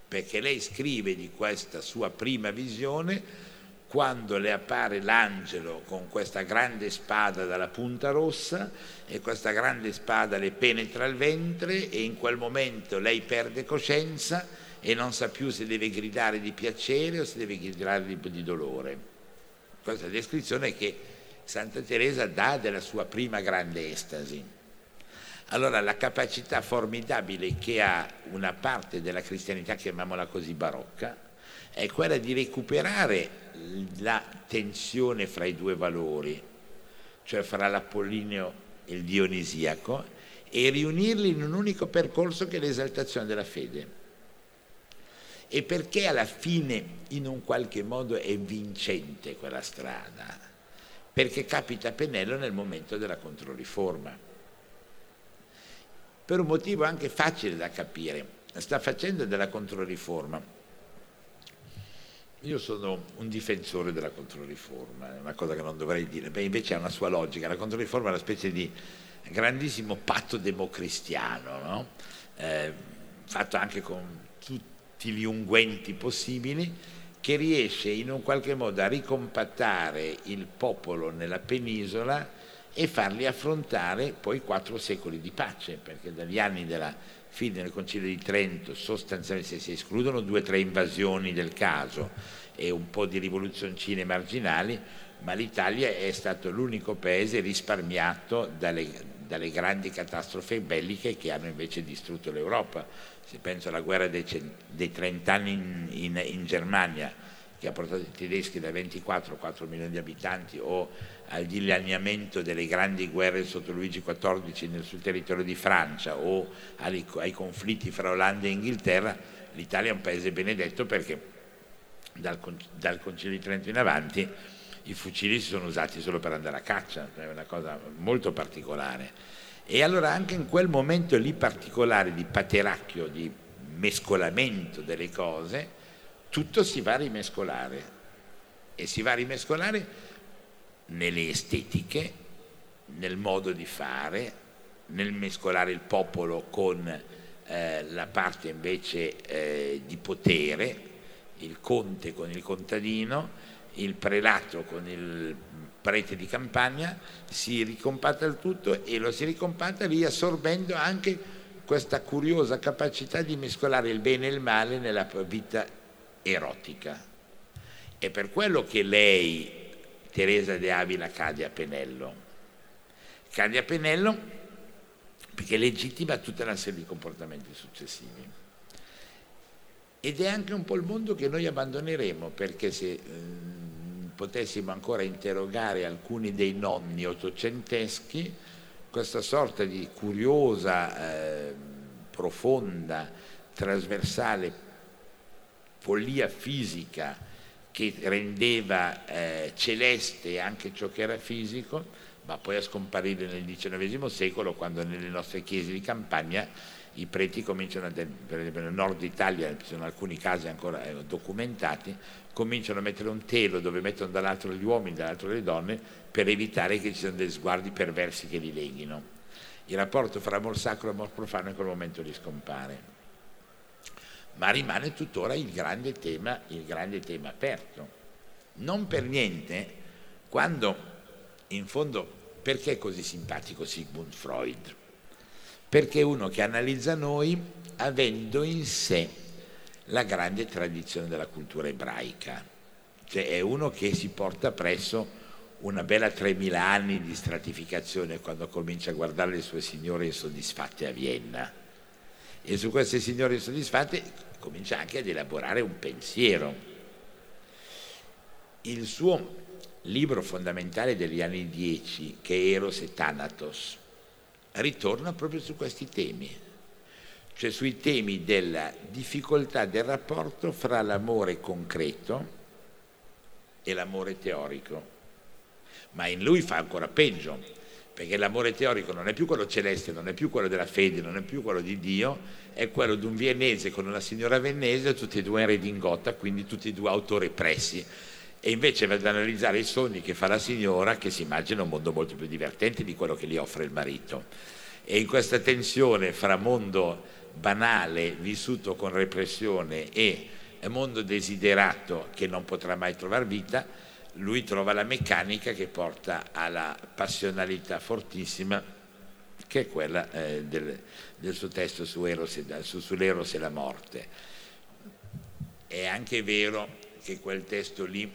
perché lei scrive di questa sua prima visione quando le appare l'angelo con questa grande spada dalla punta rossa e questa grande spada le penetra il ventre e in quel momento lei perde coscienza e non sa più se deve gridare di piacere o se deve gridare di, dolore. Questa è la descrizione che Santa Teresa dà della sua prima grande estasi. Allora la capacità formidabile che ha una parte della cristianità, chiamiamola così barocca, è quella di recuperare la tensione fra i due valori, cioè fra l'Apollineo e il Dionisiaco, e riunirli in un unico percorso che è l'esaltazione della fede. E perché alla fine in un qualche modo è vincente quella strada? Perché capita a Pennello nel momento della controriforma. Per un motivo anche facile da capire. Sta facendo della controriforma io sono un difensore della controriforma, è una cosa che non dovrei dire, beh invece ha una sua logica, la controriforma è una specie di grandissimo patto democristiano, no? eh, fatto anche con tutti gli unguenti possibili, che riesce in un qualche modo a ricompattare il popolo nella penisola e farli affrontare poi quattro secoli di pace, perché dagli anni della fine del Concilio di Trento sostanzialmente si escludono due o tre invasioni del caso e un po' di rivoluzioncine marginali, ma l'Italia è stato l'unico paese risparmiato dalle, dalle grandi catastrofi belliche che hanno invece distrutto l'Europa. Se penso alla guerra dei, dei 30 anni in, in, in Germania, che ha portato i tedeschi da 24 a 4 milioni di abitanti, o al dilaniamento delle grandi guerre sotto Luigi XIV sul territorio di Francia, o ai, ai conflitti fra Olanda e Inghilterra, l'Italia è un paese benedetto perché dal, dal Concilio di Trento in avanti i fucili si sono usati solo per andare a caccia, è una cosa molto particolare. E allora anche in quel momento lì particolare di pateracchio, di mescolamento delle cose, tutto si va a rimescolare e si va a rimescolare nelle estetiche, nel modo di fare, nel mescolare il popolo con eh, la parte invece eh, di potere, il conte con il contadino, il prelato con il prete di campagna, si ricompatta il tutto e lo si ricompatta riassorbendo anche questa curiosa capacità di mescolare il bene e il male nella vita erotica. È per quello che lei, Teresa de Avila, cade a Penello. Cade a Penello perché legittima tutta una serie di comportamenti successivi. Ed è anche un po' il mondo che noi abbandoneremo, perché se eh, potessimo ancora interrogare alcuni dei nonni ottocenteschi, questa sorta di curiosa, eh, profonda, trasversale follia fisica che rendeva eh, celeste anche ciò che era fisico, ma poi a scomparire nel XIX secolo quando nelle nostre chiese di campagna i preti cominciano, a, per esempio nel nord Italia, ci sono alcuni casi ancora eh, documentati, cominciano a mettere un telo dove mettono dall'altro gli uomini, dall'altro le donne, per evitare che ci siano dei sguardi perversi che li leghino. Il rapporto fra amor sacro e amor profano in quel momento li scompare ma rimane tuttora il grande tema, il grande tema aperto. Non per niente, quando in fondo, perché è così simpatico Sigmund Freud? Perché è uno che analizza noi avendo in sé la grande tradizione della cultura ebraica. Cioè è uno che si porta presso una bella 3.000 anni di stratificazione quando comincia a guardare le sue signore insoddisfatte a Vienna. E su queste signore insoddisfatte comincia anche ad elaborare un pensiero. Il suo libro fondamentale degli anni 10, che è Eros e Thanatos, ritorna proprio su questi temi, cioè sui temi della difficoltà del rapporto fra l'amore concreto e l'amore teorico. Ma in lui fa ancora peggio, perché l'amore teorico non è più quello celeste, non è più quello della fede, non è più quello di Dio, è quello di un viennese con una signora vennese, tutti e due in redingotta, quindi tutti e due autorepressi. E invece va ad analizzare i sogni che fa la signora, che si immagina un mondo molto più divertente di quello che gli offre il marito. E in questa tensione fra mondo banale, vissuto con repressione, e mondo desiderato che non potrà mai trovare vita, lui trova la meccanica che porta alla passionalità fortissima che è quella eh, del, del, suo testo su Eros e, su, sull'Eros e la morte. È anche vero che quel testo lì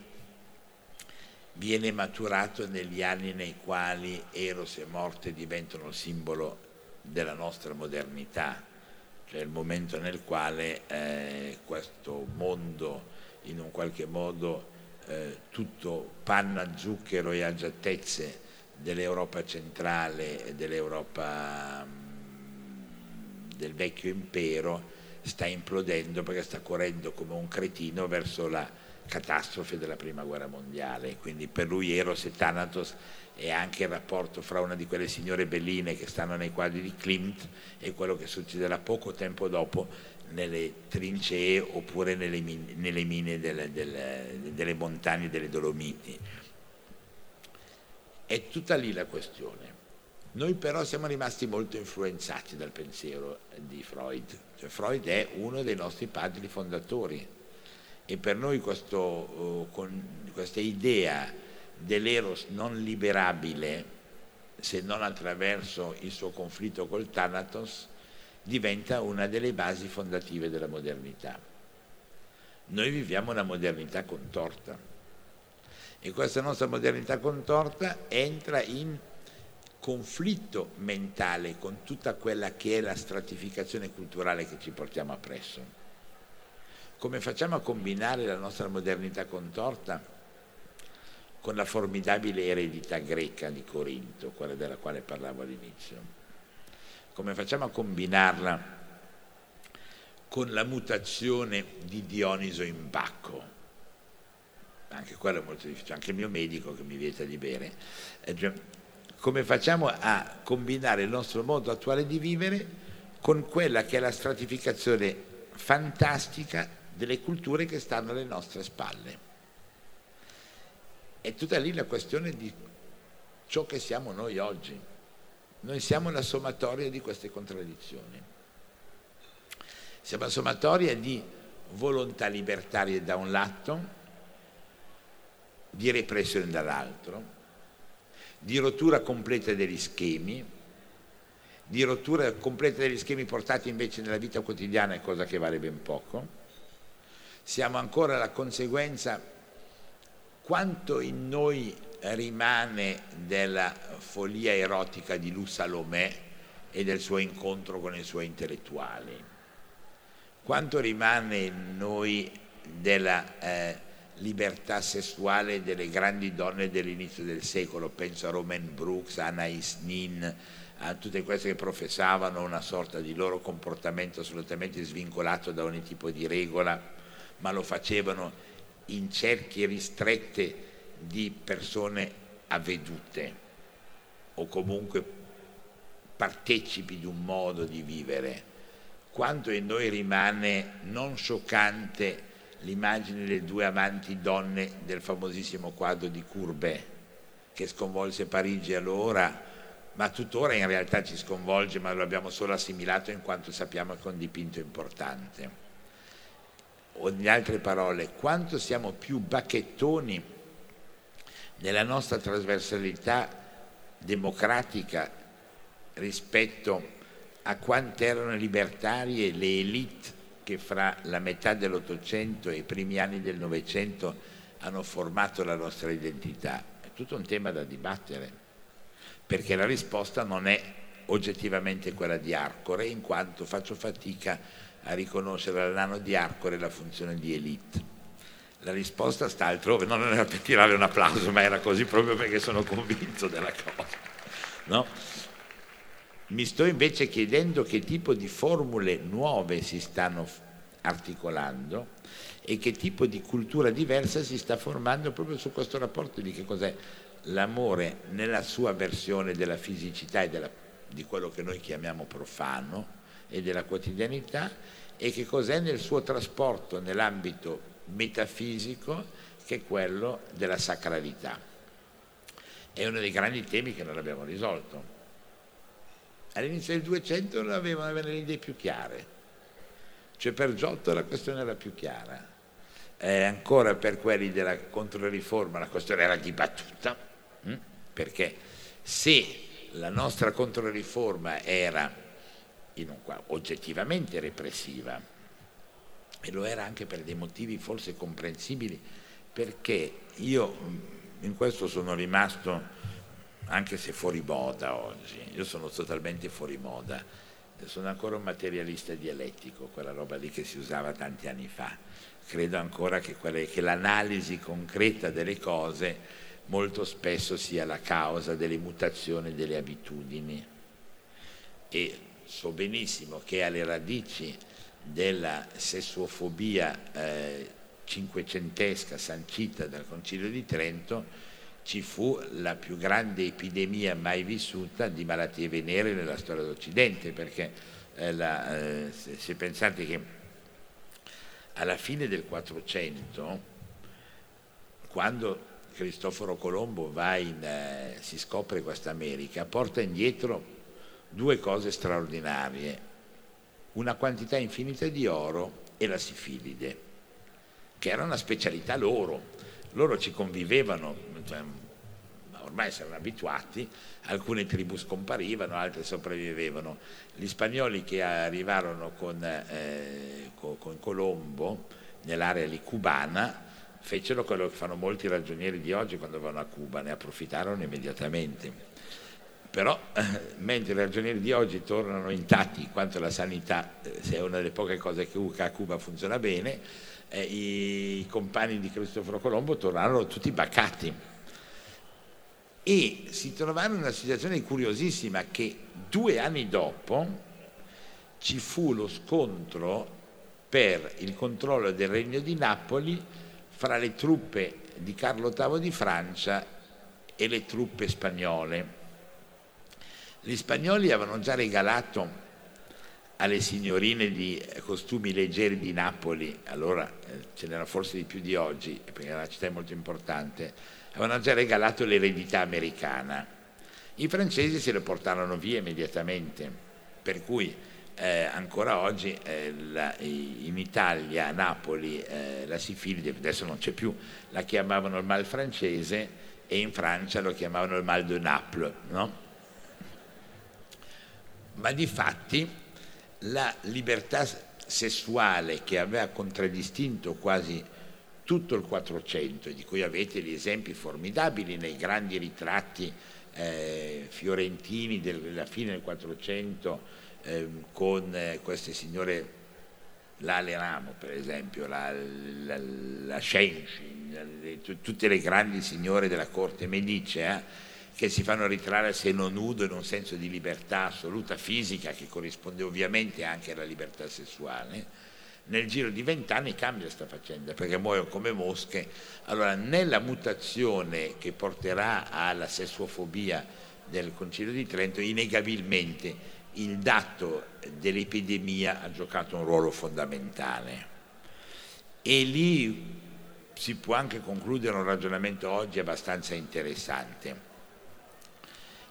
viene maturato negli anni nei quali Eros e morte diventano simbolo della nostra modernità, cioè il momento nel quale eh, questo mondo in un qualche modo eh, tutto panna, zucchero e agiatezze dell'Europa centrale e dell'Europa mh, del vecchio impero sta implodendo perché sta correndo come un cretino verso la catastrofe della prima guerra mondiale. Quindi per lui Eros e Thanatos è anche il rapporto fra una di quelle signore belline che stanno nei quadri di Klimt e quello che succederà poco tempo dopo nelle trincee oppure nelle mine, nelle mine delle, delle, delle montagne delle Dolomiti. È tutta lì la questione. Noi però siamo rimasti molto influenzati dal pensiero di Freud. Cioè, Freud è uno dei nostri padri fondatori e per noi questo, uh, con, questa idea dell'eros non liberabile se non attraverso il suo conflitto col Thanatos diventa una delle basi fondative della modernità. Noi viviamo una modernità contorta e questa nostra modernità contorta entra in conflitto mentale con tutta quella che è la stratificazione culturale che ci portiamo appresso. Come facciamo a combinare la nostra modernità contorta con la formidabile eredità greca di Corinto, quella della quale parlavo all'inizio? Come facciamo a combinarla con la mutazione di Dioniso in Bacco? Anche quello è molto difficile, anche il mio medico che mi vieta di bere. Eh, come facciamo a combinare il nostro modo attuale di vivere con quella che è la stratificazione fantastica delle culture che stanno alle nostre spalle? È tutta lì la questione di ciò che siamo noi oggi. Noi siamo la sommatoria di queste contraddizioni. Siamo la sommatoria di volontà libertarie da un lato, di repressione dall'altro, di rottura completa degli schemi, di rottura completa degli schemi portati invece nella vita quotidiana, cosa che vale ben poco. Siamo ancora la conseguenza quanto in noi rimane della follia erotica di Lou Salomè e del suo incontro con i suoi intellettuali? Quanto rimane in noi della eh, libertà sessuale delle grandi donne dell'inizio del secolo? Penso a Romaine Brooks, a Anais Nin, a tutte queste che professavano una sorta di loro comportamento assolutamente svincolato da ogni tipo di regola, ma lo facevano in cerchi ristrette di persone avvedute o comunque partecipi di un modo di vivere, quanto in noi rimane non scioccante l'immagine delle due amanti donne del famosissimo quadro di Courbet che sconvolse Parigi allora, ma tuttora in realtà ci sconvolge, ma lo abbiamo solo assimilato in quanto sappiamo che è un dipinto importante. O in altre parole, quanto siamo più bacchettoni nella nostra trasversalità democratica rispetto a quante erano libertarie le elite che fra la metà dell'Ottocento e i primi anni del Novecento hanno formato la nostra identità? È tutto un tema da dibattere, perché la risposta non è oggettivamente quella di Arcore, in quanto faccio fatica a riconoscere al nano di Arcore la funzione di elite. La risposta sta altrove, non era per tirare un applauso, ma era così proprio perché sono convinto della cosa. No? Mi sto invece chiedendo che tipo di formule nuove si stanno articolando e che tipo di cultura diversa si sta formando proprio su questo rapporto di che cos'è l'amore nella sua versione della fisicità e della, di quello che noi chiamiamo profano e della quotidianità e che cos'è nel suo trasporto nell'ambito metafisico che è quello della sacralità. È uno dei grandi temi che non abbiamo risolto. All'inizio del 200 non avevano le idee più chiare, cioè per Giotto la questione era più chiara. Eh, ancora per quelli della controriforma la questione era dibattuta, hm? perché se la nostra controriforma era oggettivamente repressiva, e lo era anche per dei motivi forse comprensibili, perché io in questo sono rimasto, anche se fuori moda oggi, io sono totalmente fuori moda, sono ancora un materialista dialettico, quella roba lì che si usava tanti anni fa. Credo ancora che, quelle, che l'analisi concreta delle cose molto spesso sia la causa delle mutazioni delle abitudini. E so benissimo che alle radici della sessuofobia eh, cinquecentesca sancita dal Concilio di Trento ci fu la più grande epidemia mai vissuta di malattie venere nella storia d'Occidente, perché eh, la, eh, se, se, pensate che alla fine del 400, quando Cristoforo Colombo in, eh, si scopre questa America, porta indietro due cose straordinarie una quantità infinita di oro e la sifilide, che era una specialità loro. Loro ci convivevano, cioè, ormai si erano abituati, alcune tribù scomparivano, altre sopravvivevano. Gli spagnoli che arrivarono con, eh, con Colombo nell'area lì cubana fecero quello che fanno molti ragionieri di oggi quando vanno a Cuba, ne approfittarono immediatamente però eh, mentre i ragionieri di oggi tornano intatti in quanto la sanità eh, è una delle poche cose che a Cuba funziona bene, eh, i compagni di Cristoforo Colombo tornarono tutti baccati. E si trovarono in una situazione curiosissima che due anni dopo ci fu lo scontro per il controllo del regno di Napoli fra le truppe di Carlo VIII di Francia e le truppe spagnole gli spagnoli avevano già regalato alle signorine di costumi leggeri di Napoli, allora eh, ce n'era forse di più di oggi, perché la città è molto importante, avevano già regalato l'eredità americana. I francesi se lo portarono via immediatamente, per cui eh, ancora oggi eh, la, in Italia, a Napoli, eh, la sifilide, adesso non c'è più, la chiamavano il mal francese e in Francia lo chiamavano il mal de Naples, no? Ma di fatti la libertà sessuale che aveva contraddistinto quasi tutto il Quattrocento, di cui avete gli esempi formidabili nei grandi ritratti eh, fiorentini della fine del Quattrocento eh, con eh, queste signore Lale Ramo per esempio, la, la, la Scenci, tutte le grandi signore della corte medicea, che si fanno ritrarre a seno nudo in un senso di libertà assoluta fisica che corrisponde ovviamente anche alla libertà sessuale, nel giro di vent'anni cambia questa faccenda perché muoiono come mosche. Allora, nella mutazione che porterà alla sessuofobia del Concilio di Trento, innegabilmente il dato dell'epidemia ha giocato un ruolo fondamentale. E lì si può anche concludere un ragionamento oggi abbastanza interessante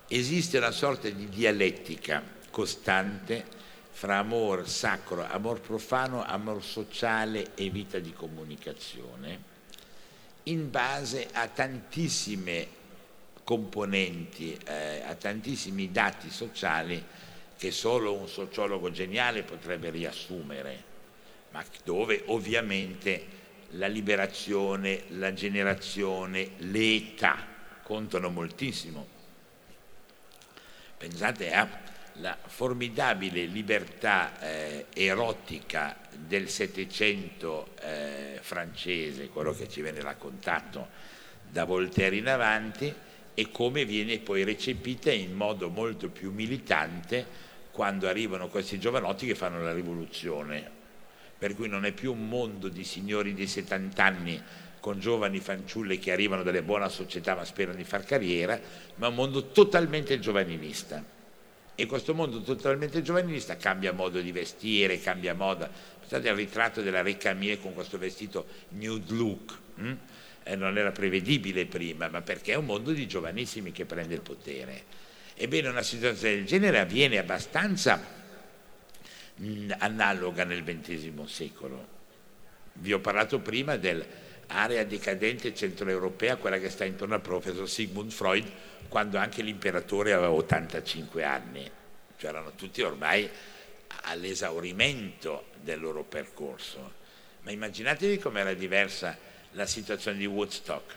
esiste una sorta di dialettica costante fra amor sacro, amor profano, amor sociale e vita di comunicazione, in base a tantissime componenti, eh, a tantissimi dati sociali che solo un sociologo geniale potrebbe riassumere. ma dove ovviamente la liberazione, la generazione, l'età contano moltissimo. Pensate alla formidabile libertà eh, erotica del Settecento eh, francese, quello che ci viene raccontato da Voltaire in avanti, e come viene poi recepita in modo molto più militante quando arrivano questi giovanotti che fanno la rivoluzione. Per cui non è più un mondo di signori di 70 anni con giovani fanciulle che arrivano dalle buone società ma sperano di far carriera, ma un mondo totalmente giovanilista. E questo mondo totalmente giovanilista cambia modo di vestire, cambia moda. Pensate al ritratto della Re Camille con questo vestito nude look. Hm? Eh, non era prevedibile prima, ma perché è un mondo di giovanissimi che prende il potere. Ebbene, una situazione del genere avviene abbastanza mh, analoga nel XX secolo. Vi ho parlato prima dell'area decadente centroeuropea, quella che sta intorno al professor Sigmund Freud, quando anche l'imperatore aveva 85 anni, cioè erano tutti ormai all'esaurimento del loro percorso. Ma immaginatevi com'era diversa la situazione di Woodstock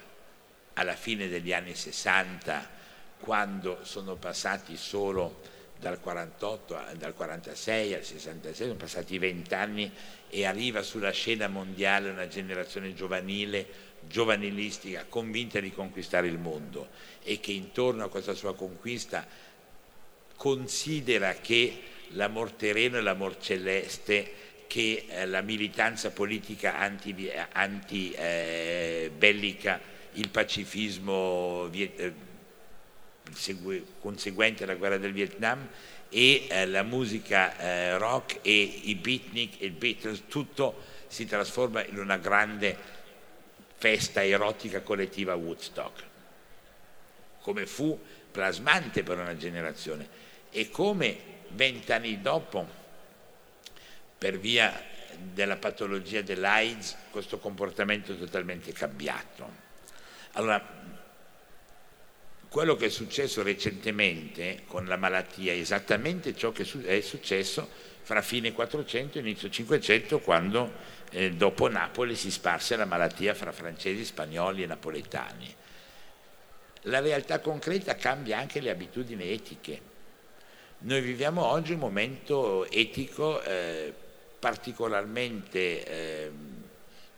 alla fine degli anni 60 quando sono passati solo dal 48, dal 46 al 66, sono passati vent'anni e arriva sulla scena mondiale una generazione giovanile, giovanilistica, convinta di conquistare il mondo e che intorno a questa sua conquista considera che l'amor terreno e l'amor celeste, che eh, la militanza politica anti-bellica, anti, eh, il pacifismo eh, conseguente alla guerra del Vietnam e eh, la musica eh, rock e i beatnik e i Beatles, tutto si trasforma in una grande festa erotica collettiva Woodstock, come fu plasmante per una generazione e come vent'anni dopo, per via della patologia dell'AIDS, questo comportamento è totalmente cambiato. Allora, quello che è successo recentemente con la malattia è esattamente ciò che è successo fra fine 400 e inizio 500 quando eh, dopo Napoli si sparse la malattia fra francesi, spagnoli e napoletani. La realtà concreta cambia anche le abitudini etiche. Noi viviamo oggi un momento etico eh, particolarmente eh,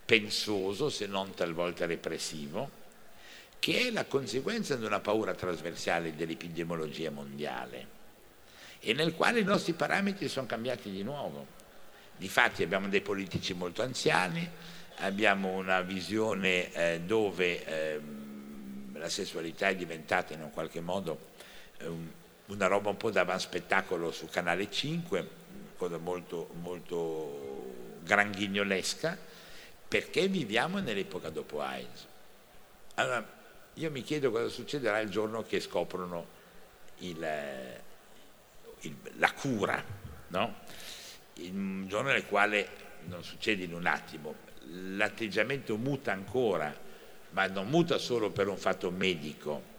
pensoso, se non talvolta repressivo, che è la conseguenza di una paura trasversale dell'epidemiologia mondiale e nel quale i nostri parametri sono cambiati di nuovo. Difatti abbiamo dei politici molto anziani, abbiamo una visione eh, dove eh, la sessualità è diventata in un qualche modo eh, una roba un po' da spettacolo su Canale 5, cosa molto, molto granghignolesca, perché viviamo nell'epoca dopo AIDS. Allora, io mi chiedo cosa succederà il giorno che scoprono il, il, la cura, no? il giorno nel quale non succede in un attimo, l'atteggiamento muta ancora, ma non muta solo per un fatto medico,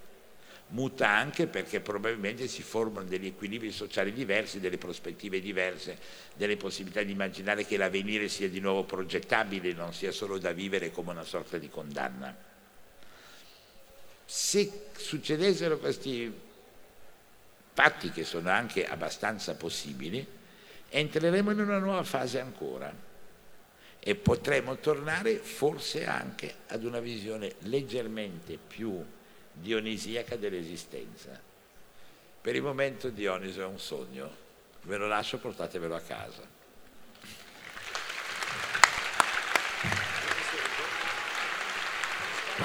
muta anche perché probabilmente si formano degli equilibri sociali diversi, delle prospettive diverse, delle possibilità di immaginare che l'avvenire sia di nuovo progettabile, non sia solo da vivere come una sorta di condanna. Se succedessero questi fatti, che sono anche abbastanza possibili, entreremo in una nuova fase ancora e potremo tornare forse anche ad una visione leggermente più dionisiaca dell'esistenza. Per il momento Dioniso è un sogno, ve lo lascio, portatevelo a casa.